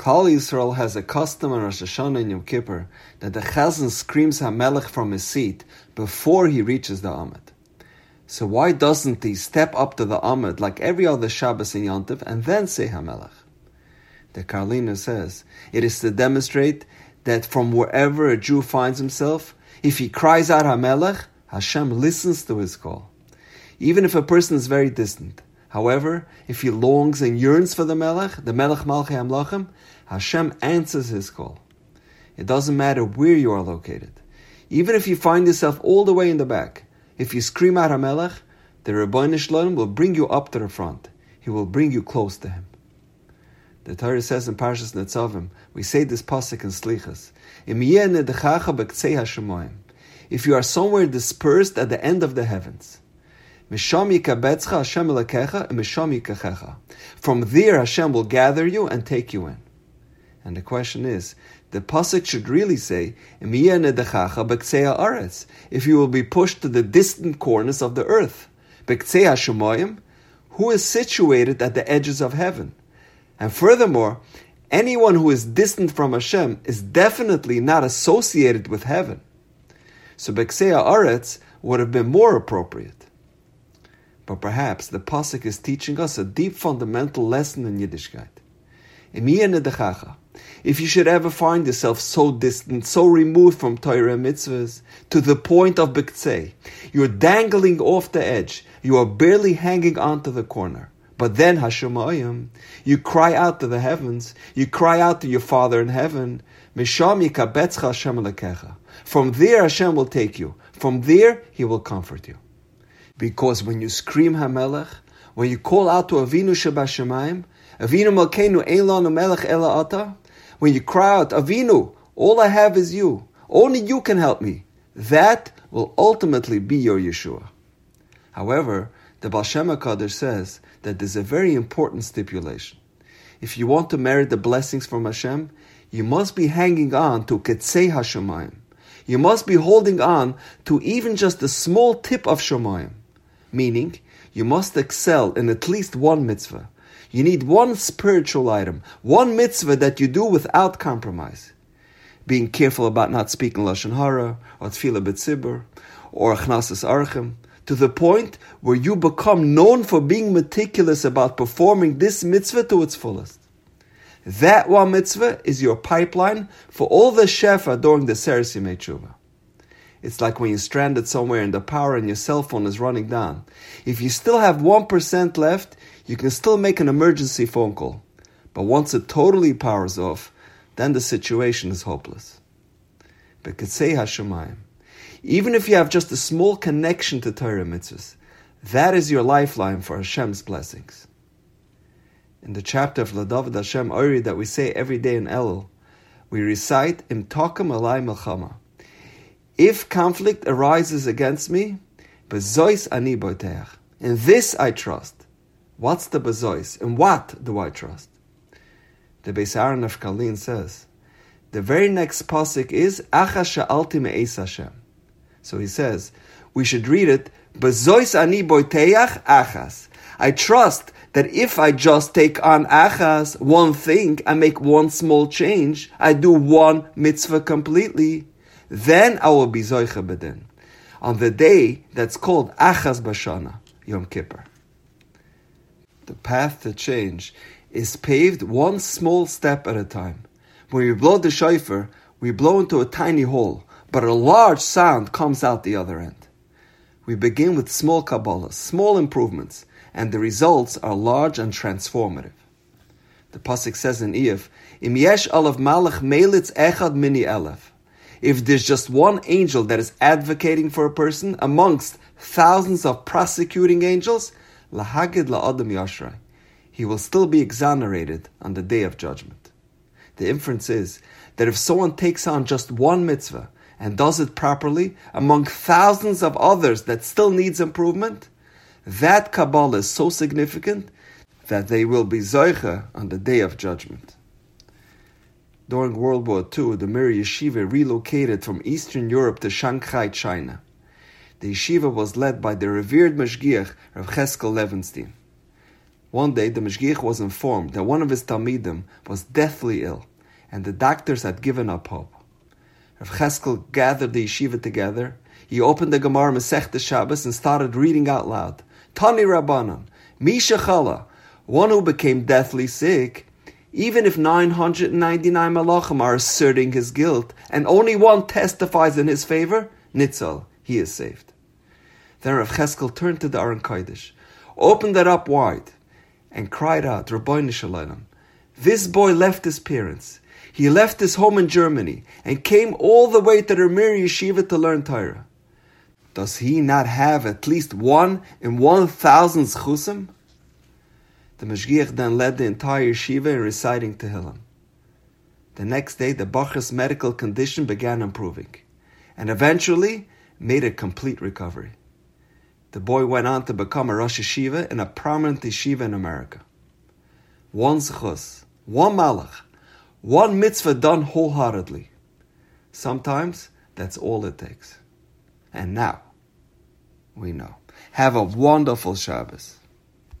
Klal Yisrael has a custom on Rosh Hashanah and Yom Kippur that the Chazan screams Hamelech from his seat before he reaches the Amud. So why doesn't he step up to the Amud like every other Shabbos in Yontif and then say Hamelech? The Karliner says it is to demonstrate that from wherever a Jew finds himself, if he cries out Hamelech, Hashem listens to his call. Even if a person is very distant, However, if he longs and yearns for the Melech, the Melech Malchei Amlachim, Hashem answers his call. It doesn't matter where you are located. Even if you find yourself all the way in the back, if you scream out HaMelech, the Ribono Shel Olam will bring you up to the front. He will bring you close to him. The Torah says in Parshas Netzavim, we say this pasuk in Slichas, If you are somewhere dispersed at the end of the heavens, from there Hashem will gather you and take you in. And the question is, the pasuk should really say, if you will be pushed to the distant corners of the earth. Who is situated at the edges of heaven? And furthermore, anyone who is distant from Hashem is definitely not associated with heaven. So Bekseya Aretz would have been more appropriate. But perhaps the Pasuk is teaching us a deep fundamental lesson in Yiddishkeit. If you should ever find yourself so distant, so removed from Torah and mitzvahs, to the point of Biktsei, you're dangling off the edge, you are barely hanging onto the corner. But then Hashem Hashemayim, you cry out to the heavens, you cry out to your Father in heaven, Misham Yikabetzcha Hashem From there Hashem will take you. From there He will comfort you. Because when you scream Hamelech, when you call out to Avinu Shebashamayim, Avinu Malkeinu Ein Melech Ela Ata, when you cry out, Avinu, all I have is you, only you can help me, that will ultimately be your Yeshua. However, the Baal Shem says that there's a very important stipulation. If you want to merit the blessings from Hashem, you must be hanging on to Ketzei Hashemayim. You must be holding on to even just a small tip of Shemayim meaning you must excel in at least one mitzvah. You need one spiritual item, one mitzvah that you do without compromise. Being careful about not speaking lashon hara or tefillah b'tzibur or achnasas archim, to the point where you become known for being meticulous about performing this mitzvah to its fullest. That one mitzvah is your pipeline for all the shefa during the Seres Tshuva. It's like when you're stranded somewhere and the power on your cell phone is running down. If you still have 1% left, you can still make an emergency phone call. But once it totally powers off, then the situation is hopeless. But Ketsei Hashemayim, even if you have just a small connection to Torah mitzvahs, that is your lifeline for Hashem's blessings. In the chapter of Ladavid Hashem Ori that we say every day in Elul, we recite Im Takum Alai Melchama. If conflict arises against me, bezois ani boiteach. In this I trust. What's the bezois? In what do I trust? The Beis Aaron of Karlin says, the very next pasuk is Achas sha'alti me'es Hashem. So he says, we should read it, Bezois ani boiteach achas. I trust that if I just take on achas, one thing, I make one small change, I do one mitzvah completely, then I will be Zoicha Bedin. On the day that's called Achaz Bashana, Yom Kippur. The path to change is paved one small step at a time. When we blow the shofar, we blow into a tiny hole, but a large sound comes out the other end. We begin with small Kabbalah, small improvements, and the results are large and transformative. The pasuk says in Iyov, "Im yesh alav malach melitz echad mini elef." If there's just one angel that is advocating for a person amongst thousands of prosecuting angels, lahagid la'adam yashrai, he will still be exonerated on the day of judgment. The inference is that if someone takes on just one mitzvah and does it properly among thousands of others that still needs improvement, that Kabbalah is so significant that they will be zoicha on the day of judgment. During World War II, the Mir Yeshiva relocated from Eastern Europe to Shanghai, China. The yeshiva was led by the revered Mashgiach Rav Cheskel Levenstein. One day, the Mashgiach was informed that one of his Talmidim was deathly ill, and the doctors had given up hope. Rav Cheskel gathered the yeshiva together. He opened the Gemara Masech Shabbos and started reading out loud. Tanu Rabbanan, Misha Chala, one who became deathly sick, even if 999 malachim are asserting his guilt and only one testifies in his favor, Nitzal, he is saved. Then Rav Cheskel turned to the Aron Kodesh, opened it up wide, and cried out, Ribono Shel Olam, this boy left his parents. He left his home in Germany and came all the way to the Mir Yeshiva to learn Torah. Does he not have at least one in one thousand zechusim? The Mashgiach then led the entire yeshiva in reciting Tehillim. The next day, the Bacher's medical condition began improving, and eventually made a complete recovery. The boy went on to become a Rosh Yeshiva and a prominent yeshiva in America. One zechus, one malach, one mitzvah done wholeheartedly. Sometimes that's all it takes. And now, we know. Have a wonderful Shabbos.